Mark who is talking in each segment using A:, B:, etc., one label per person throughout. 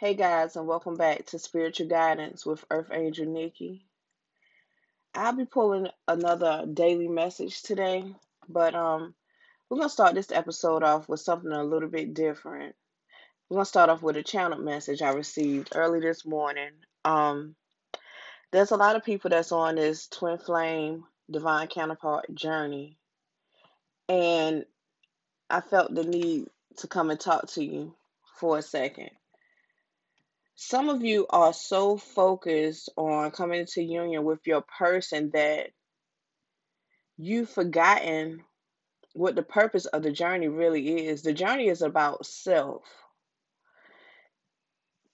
A: Hey guys, and welcome back to Spiritual Guidance with Earth Angel Nikki. I'll be pulling another daily message today, but um, we're gonna start this episode off with something a little bit different. We're gonna start off with a channel message I received early this morning. Um, there's a lot of people that's on this twin flame divine counterpart journey, and I felt the need to come and talk to you for a second. Some of you are so focused on coming into union with your person that you've forgotten what the purpose of the journey really is. The journey is about self.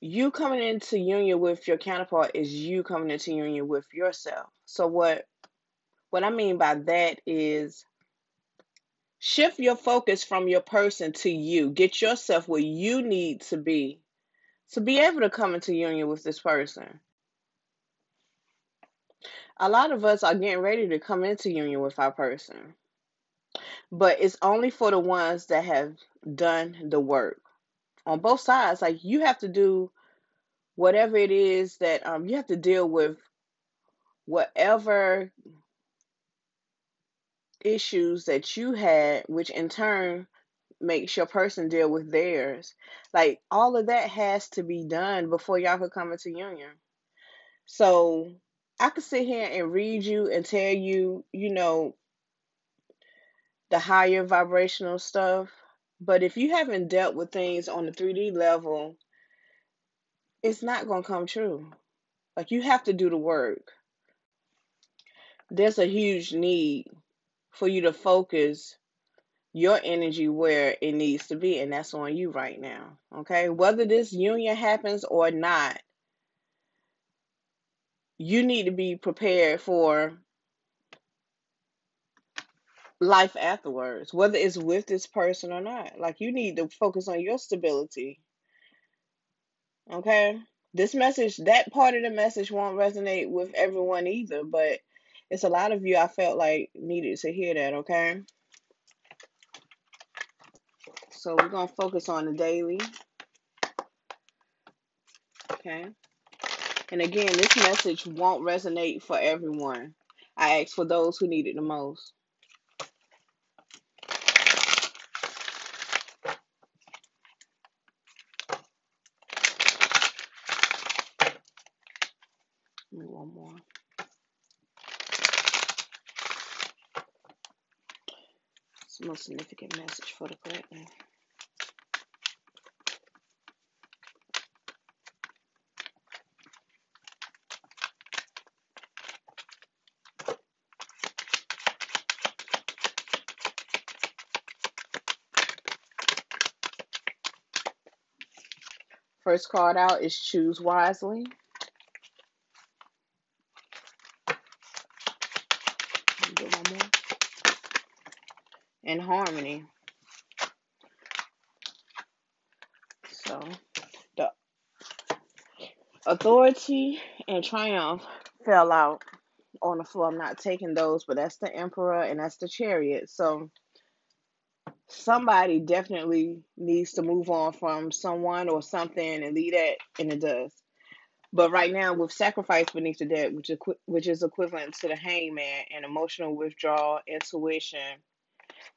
A: You coming into union with your counterpart is you coming into union with yourself. So what what I mean by that is shift your focus from your person to you. Get yourself where you need to be to be able to come into union with this person. A lot of us are getting ready to come into union with our person, but it's only for the ones that have done the work on both sides. Like you have to do whatever it is that um, you have to deal with, whatever issues that you had, which in turn makes your person deal with theirs. Like all of that has to be done before y'all could come into union. So I could sit here and read you and tell you, you know, the higher vibrational stuff. But if you haven't dealt with things on the 3D level, it's not going to come true. Like you have to do the work. There's a huge need for you to focus your energy where it needs to be, and that's on you right now. Okay, whether this union happens or not, you need to be prepared for life afterwards, whether it's with this person or not. Like, you need to focus on your stability. Okay, this message, that part of the message won't resonate with everyone either, but it's a lot of you I felt like needed to hear that. Okay. So we're going to focus on the daily. Okay. And again, this message won't resonate for everyone. I ask for those who need it the most. one more. It's the most significant message for the collective. First card out is choose wisely. And harmony. So the authority and triumph fell out on the floor. I'm not taking those, but that's the emperor and that's the chariot. So somebody definitely needs to move on from someone or something and leave that in the dust. But right now, with sacrifice beneath the deck, which which is equivalent to the hangman and emotional withdrawal, intuition,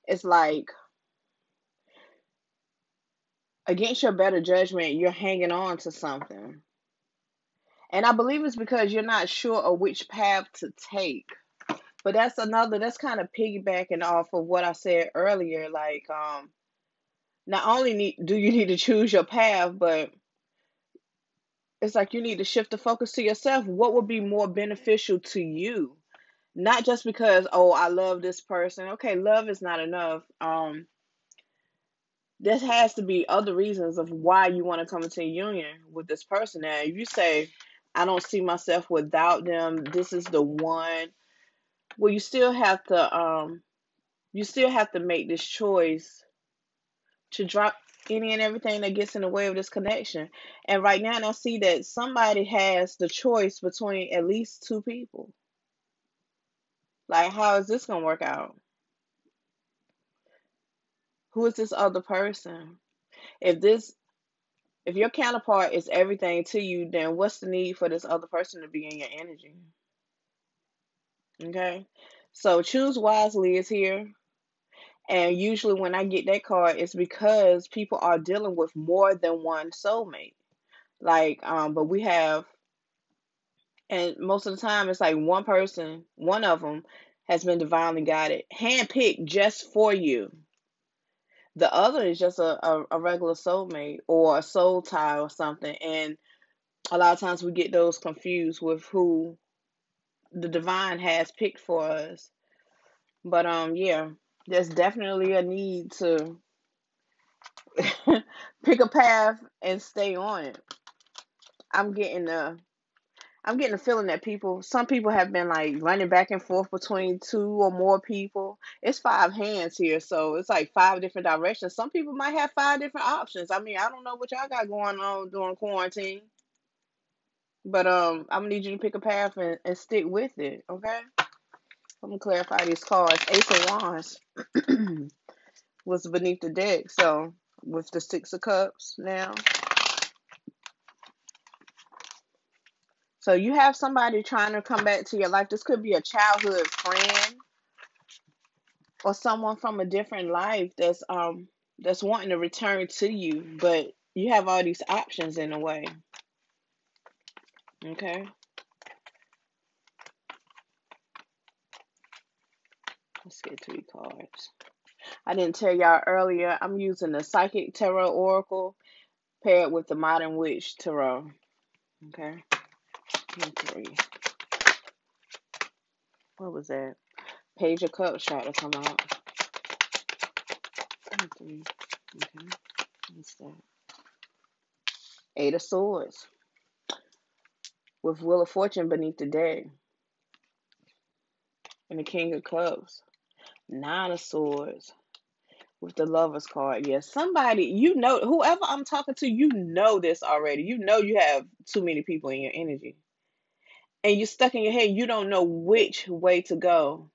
A: it's like against your better judgment, you're hanging on to something. And I believe it's because you're not sure of which path to take. But that's another that's kind of piggybacking off of what I said earlier. Like, um, not only need, do you need to choose your path, but it's like you need to shift the focus to yourself. What would be more beneficial to you? Not just because, oh, I love this person. Okay, love is not enough. Um, there has to be other reasons of why you want to come into a union with this person. Now, if you say, I don't see myself without them, this is the one well you still have to um you still have to make this choice to drop any and everything that gets in the way of this connection. And right now I see that somebody has the choice between at least two people. Like how is this gonna work out? Who is this other person? If this If your counterpart is everything to you, then what's the need for this other person to be in your energy? Okay. So choose wisely is here. And usually when I get that card, it's because people are dealing with more than one soulmate. Like, um, but we have, and most of the time it's like one person, one of them has been divinely guided, handpicked just for you. The other is just a, a, a regular soulmate or a soul tie or something. And a lot of times we get those confused with who the divine has picked for us. But um yeah, there's definitely a need to pick a path and stay on it. I'm getting the I'm getting the feeling that people some people have been like running back and forth between two or more people. It's five hands here, so it's like five different directions. Some people might have five different options. I mean, I don't know what y'all got going on during quarantine. But um I'm gonna need you to pick a path and, and stick with it, okay? I'm gonna clarify these cards. Ace of Wands was beneath the deck, so with the Six of Cups now. So you have somebody trying to come back to your life. This could be a childhood friend or someone from a different life that's um that's wanting to return to you, but you have all these options in a way. Okay. Let's get three cards. I didn't tell y'all earlier, I'm using the Psychic Tarot Oracle paired with the Modern Witch Tarot. Okay. three. What was that? Page of Cups tried to come out. three. Okay. What's that? Eight of Swords. With Wheel of Fortune beneath the deck. And the King of Cups. Nine of Swords with the Lovers card. Yes, somebody, you know, whoever I'm talking to, you know this already. You know you have too many people in your energy. And you're stuck in your head. You don't know which way to go.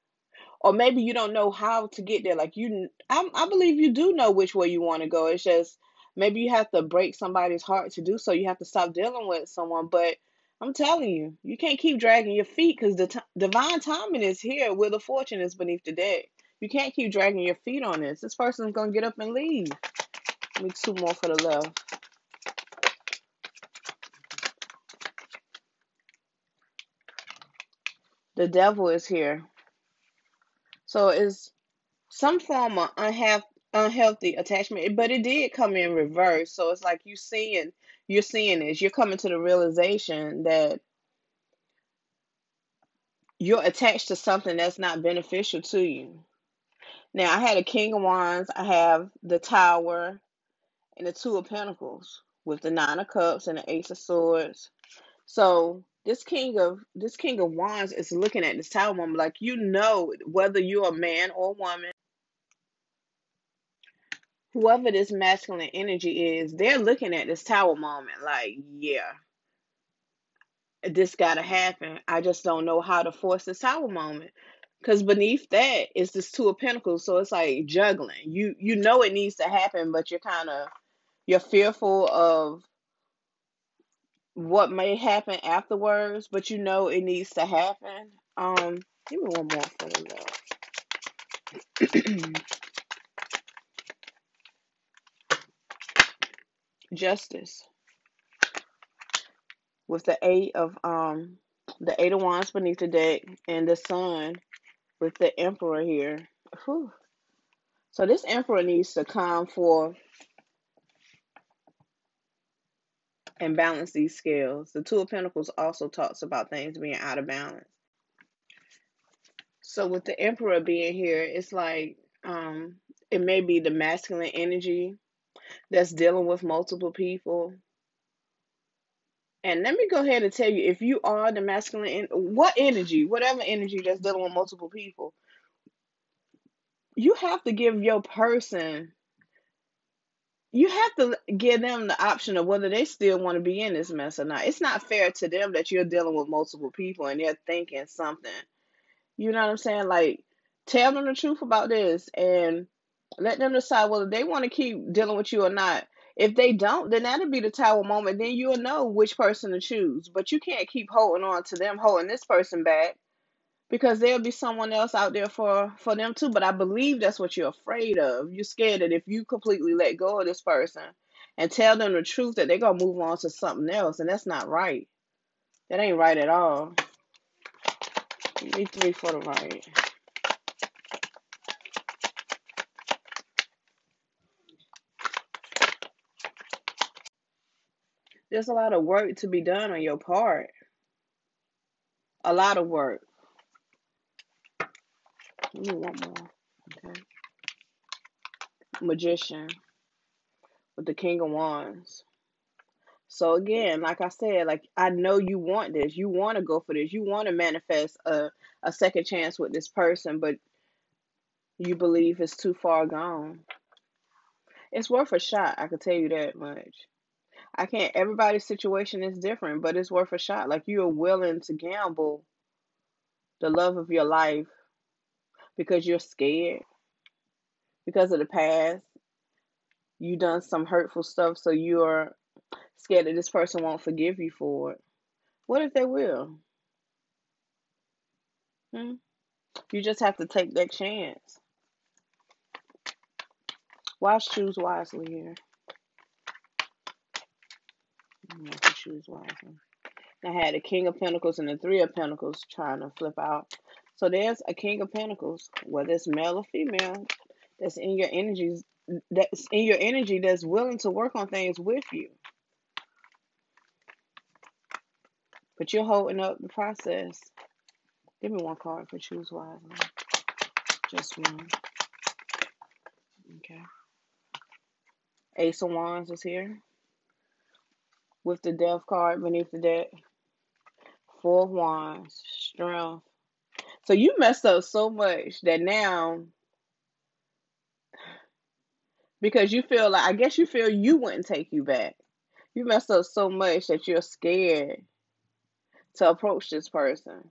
A: Or maybe you don't know how to get there. Like you, I, I believe you do know which way you want to go. It's just maybe you have to break somebody's heart to do so. You have to stop dealing with someone. But I'm telling you, you can't keep dragging your feet because the t- divine timing is here where the fortune is beneath the deck. You can't keep dragging your feet on this. This person's going to get up and leave. Let me two more for the love. The devil is here. So it's some form of unhealthy, unhealthy attachment, but it did come in reverse. So it's like you seeing you're seeing this. You're coming to the realization that you're attached to something that's not beneficial to you. Now I had a King of Wands, I have the Tower, and the Two of Pentacles with the Nine of Cups and the Ace of Swords. So this King of this King of Wands is looking at this Tower moment like you know whether you're a man or a woman, whoever this masculine energy is, they're looking at this Tower moment like, yeah, this gotta happen. I just don't know how to force this Tower moment. Because beneath that is this two of pentacles, so it's like juggling. You you know it needs to happen, but you're kind of you're fearful of what may happen afterwards, but you know it needs to happen. Um, give me one more for the Justice with the eight of um the eight of wands beneath the deck and the sun with the emperor here. Whew. So this emperor needs to come for and balance these scales. The two of pentacles also talks about things being out of balance. So with the emperor being here, it's like um it may be the masculine energy that's dealing with multiple people. And let me go ahead and tell you if you are the masculine, what energy, whatever energy that's dealing with multiple people, you have to give your person you have to give them the option of whether they still want to be in this mess or not. It's not fair to them that you're dealing with multiple people and they're thinking something. You know what I'm saying? Like, tell them the truth about this and let them decide whether they want to keep dealing with you or not. If they don't, then that'll be the tower moment. Then you'll know which person to choose. But you can't keep holding on to them, holding this person back, because there'll be someone else out there for for them too. But I believe that's what you're afraid of. You're scared that if you completely let go of this person and tell them the truth, that they're gonna move on to something else, and that's not right. That ain't right at all. Give me three for the right. There's a lot of work to be done on your part. A lot of work. One more. Okay. Magician with the King of Wands. So again, like I said, like I know you want this. You want to go for this. You want to manifest a, a second chance with this person, but you believe it's too far gone. It's worth a shot, I can tell you that much. I can't everybody's situation is different, but it's worth a shot. Like you are willing to gamble the love of your life because you're scared because of the past. You done some hurtful stuff, so you're scared that this person won't forgive you for it. What if they will? Hmm? You just have to take that chance. Wise choose wisely here. You have to choose wisely. I had a King of Pentacles and the Three of Pentacles trying to flip out. So there's a King of Pentacles, whether it's male or female, that's in your energies, that's in your energy, that's willing to work on things with you. But you're holding up the process. Give me one card for choose wisely. Just one. Okay. Ace of Wands is here. With the Death card beneath the deck. Four of Wands. Strength. So you messed up so much that now, because you feel like, I guess you feel you wouldn't take you back. You messed up so much that you're scared to approach this person.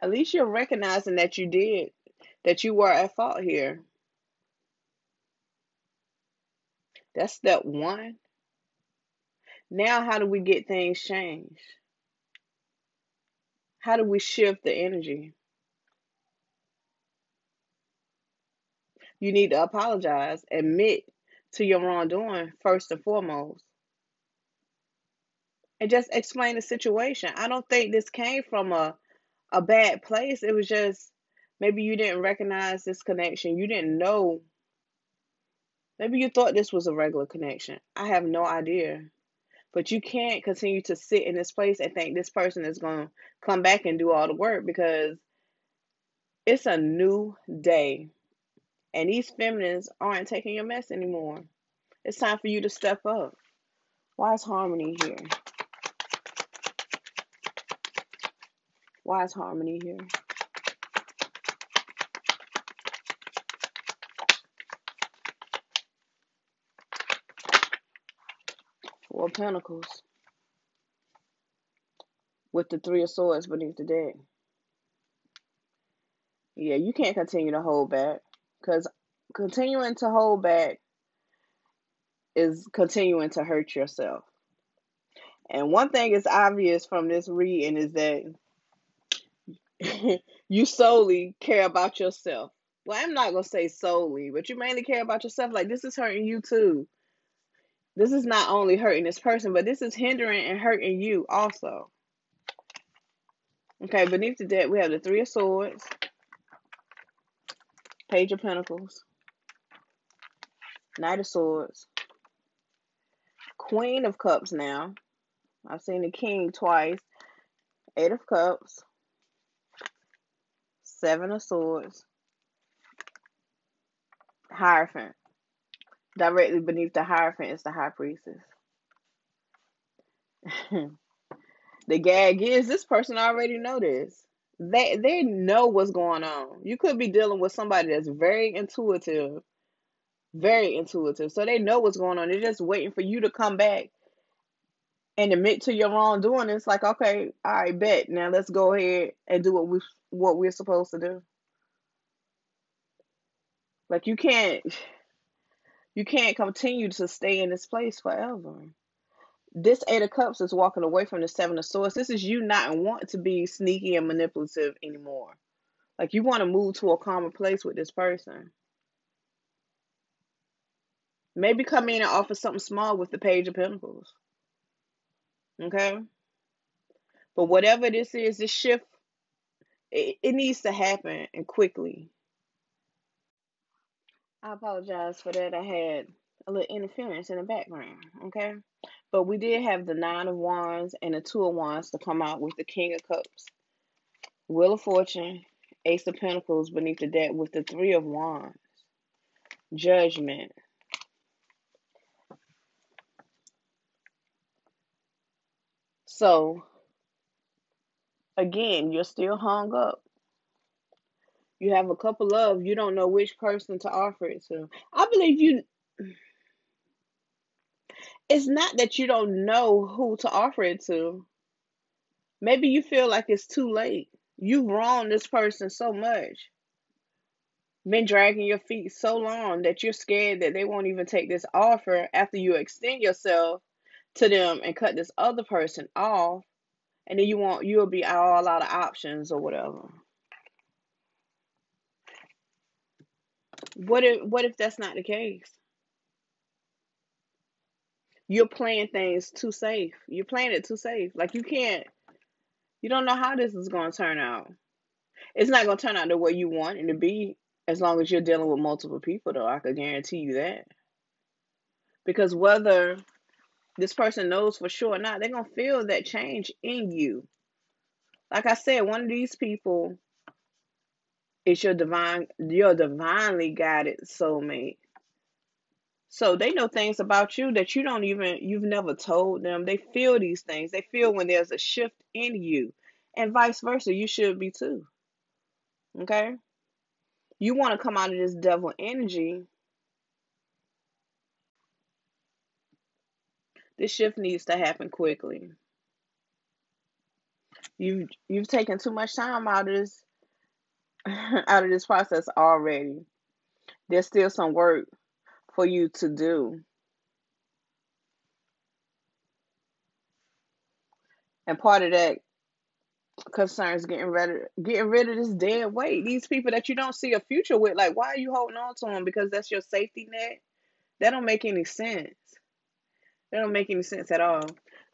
A: At least you're recognizing that you did, that you were at fault here. That's step one. Now, how do we get things changed? How do we shift the energy? You need to apologize, admit to your wrongdoing first and foremost, and just explain the situation. I don't think this came from a a bad place. It was just maybe you didn't recognize this connection. You didn't know. Maybe you thought this was a regular connection. I have no idea. But you can't continue to sit in this place and think this person is going to come back and do all the work because it's a new day. And these feminists aren't taking your mess anymore. It's time for you to step up. Why is harmony here? Why is harmony here? Four Pentacles with the Three of Swords beneath the deck. Yeah, you can't continue to hold back because continuing to hold back is continuing to hurt yourself. And one thing is obvious from this reading is that you solely care about yourself. Well, I'm not going to say solely, but you mainly care about yourself. Like, this is hurting you too. This is not only hurting this person, but this is hindering and hurting you also. Okay, beneath the deck, we have the Three of Swords, Page of Pentacles, Knight of Swords, Queen of Cups now. I've seen the King twice, Eight of Cups, Seven of Swords, Hierophant. Directly beneath the Hierophant is the High Priestess. the gag is this person already know this. They they know what's going on. You could be dealing with somebody that's very intuitive, very intuitive. So they know what's going on. They're just waiting for you to come back and admit to your wrongdoing. It's like, okay, I bet. Now let's go ahead and do what we what we're supposed to do. Like you can't you can't continue to stay in this place forever. This Eight of Cups is walking away from the Seven of Swords. This is you not want to be sneaky and manipulative anymore. Like you want to move to a calmer place with this person. Maybe come in and offer something small with the Page of Pentacles. Okay? But whatever this is, this shift, it, it needs to happen and quickly. I apologize for that. I had a little interference in the background. Okay? But we did have the Nine of Wands and the Two of Wands to come out with the King of Cups. Wheel of Fortune, Ace of Pentacles beneath the deck with the Three of Wands. Judgment. So, again, you're still hung up. You have a couple of, you don't know which person to offer it to. I believe you, it's not that you don't know who to offer it to. Maybe you feel like it's too late. You've wronged this person so much, been dragging your feet so long that you're scared that they won't even take this offer after you extend yourself to them and cut this other person off, and then you want you'll be all out of options or whatever. What if what if that's not the case? You're playing things too safe. You're playing it too safe. Like you can't you don't know how this is going to turn out. It's not going to turn out the way you want it to be as long as you're dealing with multiple people, though. I could guarantee you that. Because whether this person knows for sure or not, they're going to feel that change in you. Like I said, one of these people is your divine, your divinely guided soulmate. So they know things about you that you don't even, you've never told them. They feel these things. They feel when there's a shift in you, and vice versa. You should be too. Okay? You want to come out of this devil energy. This shift needs to happen quickly. You've you've taken too much time out of this out of this process already. There's still some work for you to do. And part of that concerns getting rid of getting rid of this dead weight. These people that you don't see a future with, like why are you holding on to them? Because that's your safety net. That don't make any sense. That don't make any sense at all.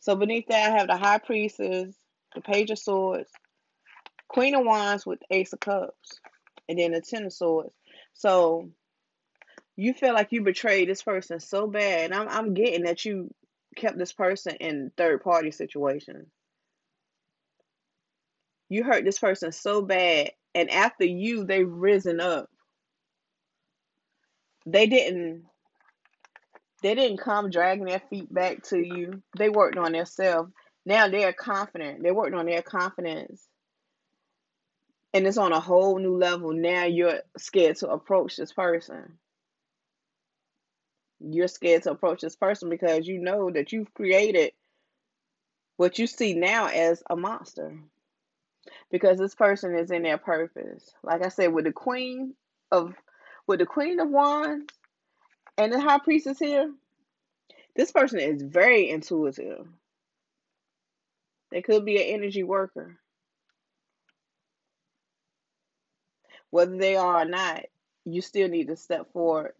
A: So beneath that, I have the High Priestess, the Page of Swords, Queen of Wands with Ace of Cups, and then the Ten of Swords. So you feel like you betrayed this person so bad. I'm I'm getting that you kept this person in third party situations. You hurt this person so bad, and after you, they've risen up. They didn't they didn't come dragging their feet back to you. They worked on themselves. Now they're confident. They worked on their confidence. And it's on a whole new level. Now you're scared to approach this person. You're scared to approach this person because you know that you've created what you see now as a monster. Because this person is in their purpose. Like i said with the queen of with the queen of wands and the high priestess here this person is very intuitive. They could be an energy worker whether they are or not you still need to step forward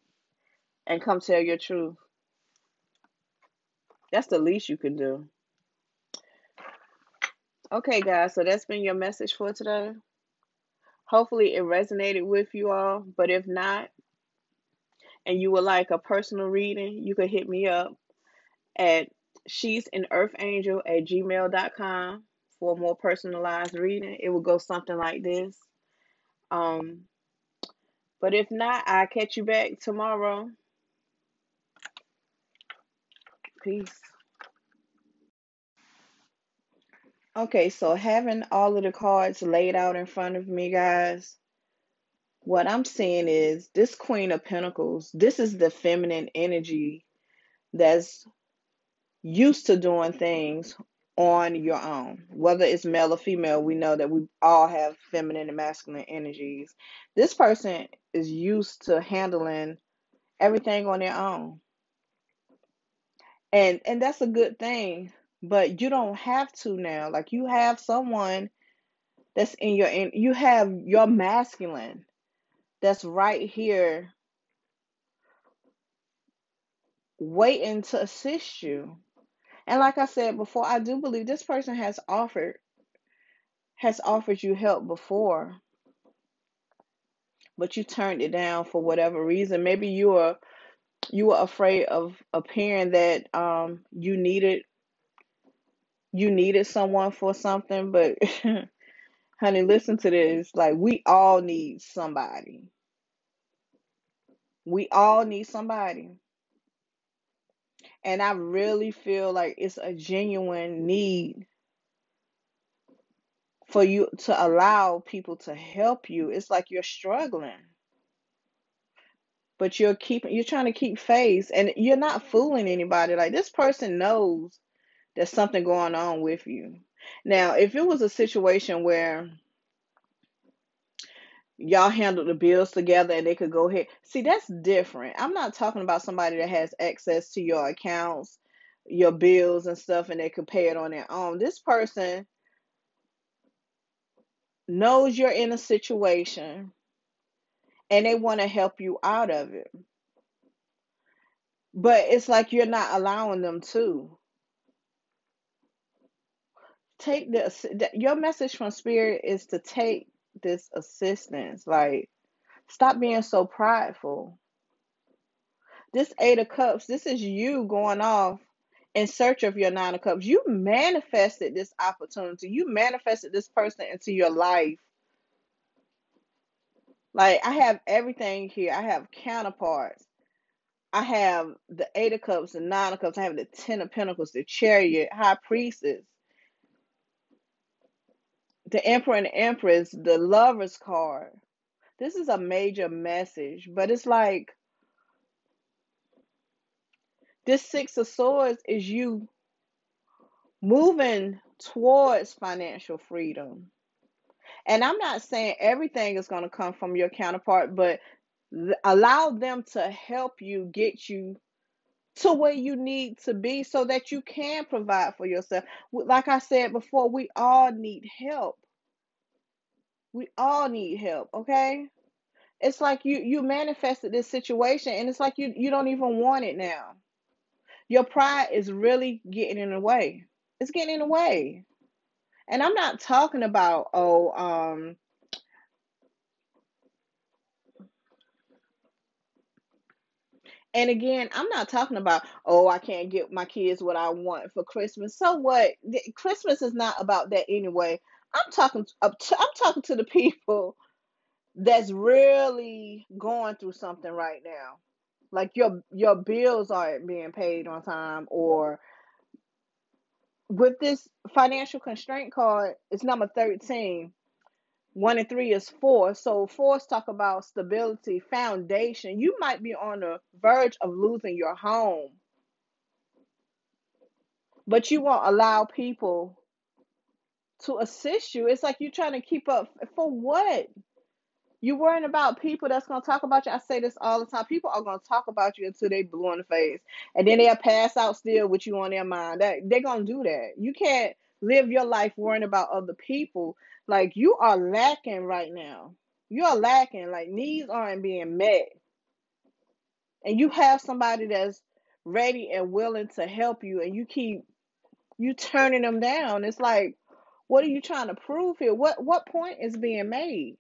A: and come tell your truth. That's the least you can do. Okay, guys, so that's been your message for today. Hopefully, it resonated with you all, but if not, and you would like a personal reading, you could hit me up at she's an earth angel at gmail.com for a more personalized reading. It will go something like this. Um, but if not, I'll catch you back tomorrow. Peace. Okay, so having all of the cards laid out in front of me, guys, what I'm seeing is this Queen of Pentacles. This is the feminine energy that's used to doing things on your own. Whether it's male or female, we know that we all have feminine and masculine energies. This person is used to handling everything on their own. And and that's a good thing, but you don't have to now. Like you have someone that's in your in you have your masculine that's right here waiting to assist you. And like I said before, I do believe this person has offered has offered you help before, but you turned it down for whatever reason. Maybe you were you were afraid of appearing that um you needed you needed someone for something, but honey, listen to this. Like we all need somebody. We all need somebody. And I really feel like it's a genuine need for you to allow people to help you. It's like you're struggling. But you're keeping you're trying to keep face and you're not fooling anybody. Like this person knows there's something going on with you. Now, if it was a situation where y'all handle the bills together and they could go ahead. See, that's different. I'm not talking about somebody that has access to your accounts, your bills and stuff and they could pay it on their own. This person knows you're in a situation and they want to help you out of it. But it's like you're not allowing them to. Take this your message from spirit is to take this assistance. Like stop being so prideful. This 8 of cups, this is you going off in search of your nine of cups. You manifested this opportunity. You manifested this person into your life. Like I have everything here. I have counterparts. I have the eight of cups, the nine of cups. I have the ten of pentacles, the chariot, high priestess, the emperor and empress, the lovers card. This is a major message, but it's like this six of swords is you moving towards financial freedom. And I'm not saying everything is going to come from your counterpart, but allow them to help you get you to where you need to be so that you can provide for yourself. Like I said before, we all need help. We all need help, okay? It's like you you manifested this situation and it's like you you don't even want it now. Your pride is really getting in the way. It's getting in the way. And I'm not talking about oh um and again, I'm not talking about oh I can't get my kids what I want for Christmas. So what? The- Christmas is not about that anyway. I'm talking I'm talking to the people that's really going through something right now. Like your your bills aren't being paid on time or with this financial constraint card, it's number 13 One and three is four. So fours talk about stability, foundation. You might be on the verge of losing your home, but you won't allow people to assist you. It's like you're trying to keep up for what? You're worrying about people that's gonna talk about you. I say this all the time. People are gonna talk about you until they blue in the face, and then they'll pass out still with you on their mind. That they're gonna do that. You can't live your life worrying about other people. Like you are lacking right now. You are lacking. Like needs aren't being met, and you have somebody that's ready and willing to help you, and you keep you turning them down. It's like, what are you trying to prove here? What what point is being made?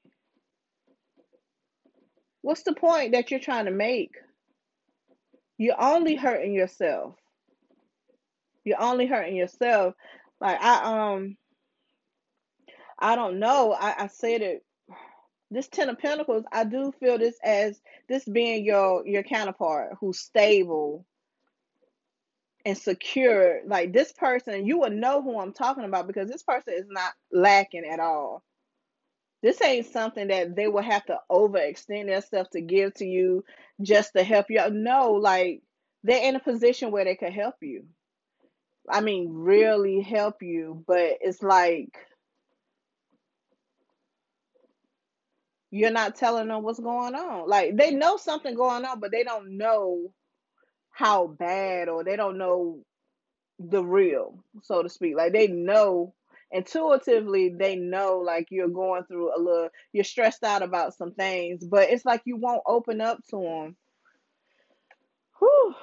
A: What's the point that you're trying to make? You're only hurting yourself. You're only hurting yourself. Like I um I don't know. I, I said it this ten of pentacles, I do feel this as this being your your counterpart who's stable and secure. Like this person, you will know who I'm talking about because this person is not lacking at all. This ain't something that they will have to overextend themselves to give to you just to help you. No, like they're in a position where they can help you. I mean, really help you, but it's like You're not telling them what's going on. Like they know something going on, but they don't know how bad or they don't know the real, so to speak. Like they know intuitively they know like you're going through a little you're stressed out about some things, but it's like you won't open up to them. Whew.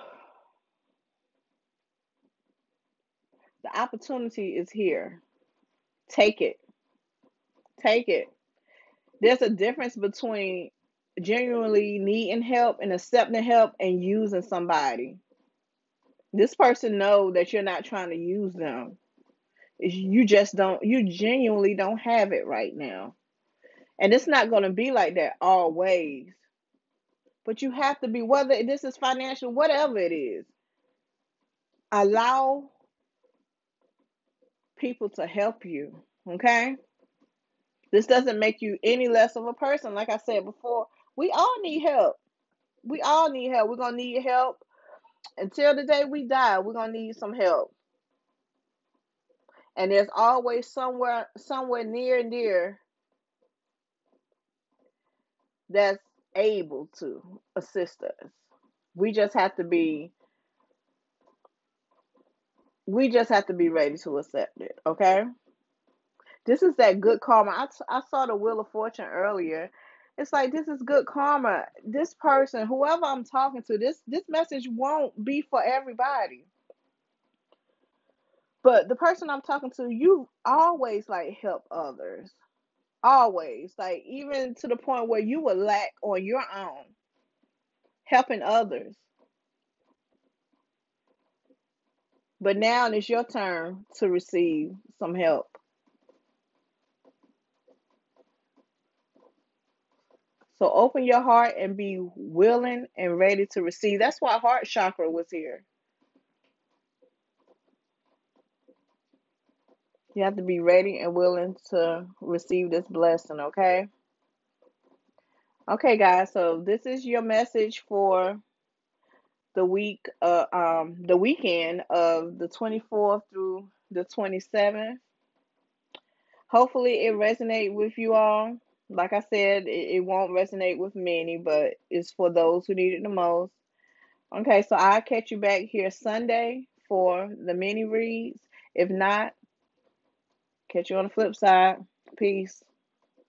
A: The opportunity is here. Take it. Take it. There's a difference between genuinely needing help and accepting help and using somebody. This person know that you're not trying to use them. You just don't you genuinely don't have it right now. And it's not going to be like that always. But you have to be whether this is financial whatever it is. Allow people to help you, okay? This doesn't make you any less of a person. Like I said before, we all need help. We all need help. We're going to need help until the day we die. We're going to need some help. And there's always somewhere somewhere near and dear that's able to assist us. We just have to be we just have to be ready to accept it, okay? This is that good karma. I, I saw the Wheel of Fortune earlier. It's like this is good karma. This person, whoever I'm talking to, this this message won't be for everybody. But the person I'm talking to, you always like help others. Always. Like even to the point where you will lack on your own helping others. But now it's your turn to receive some help. So open your heart and be willing and ready to receive. That's why heart chakra was here. You have to be ready and willing to receive this blessing, okay? Okay, guys, so this is your message for the week uh um the weekend of the 24th through the 27th. Hopefully it resonate with you all. Like I said, it, it won't resonate with many, but it's for those who need it the most. Okay, so I'll catch you back here Sunday for the mini reads. If not, catch you on the flip side. Peace.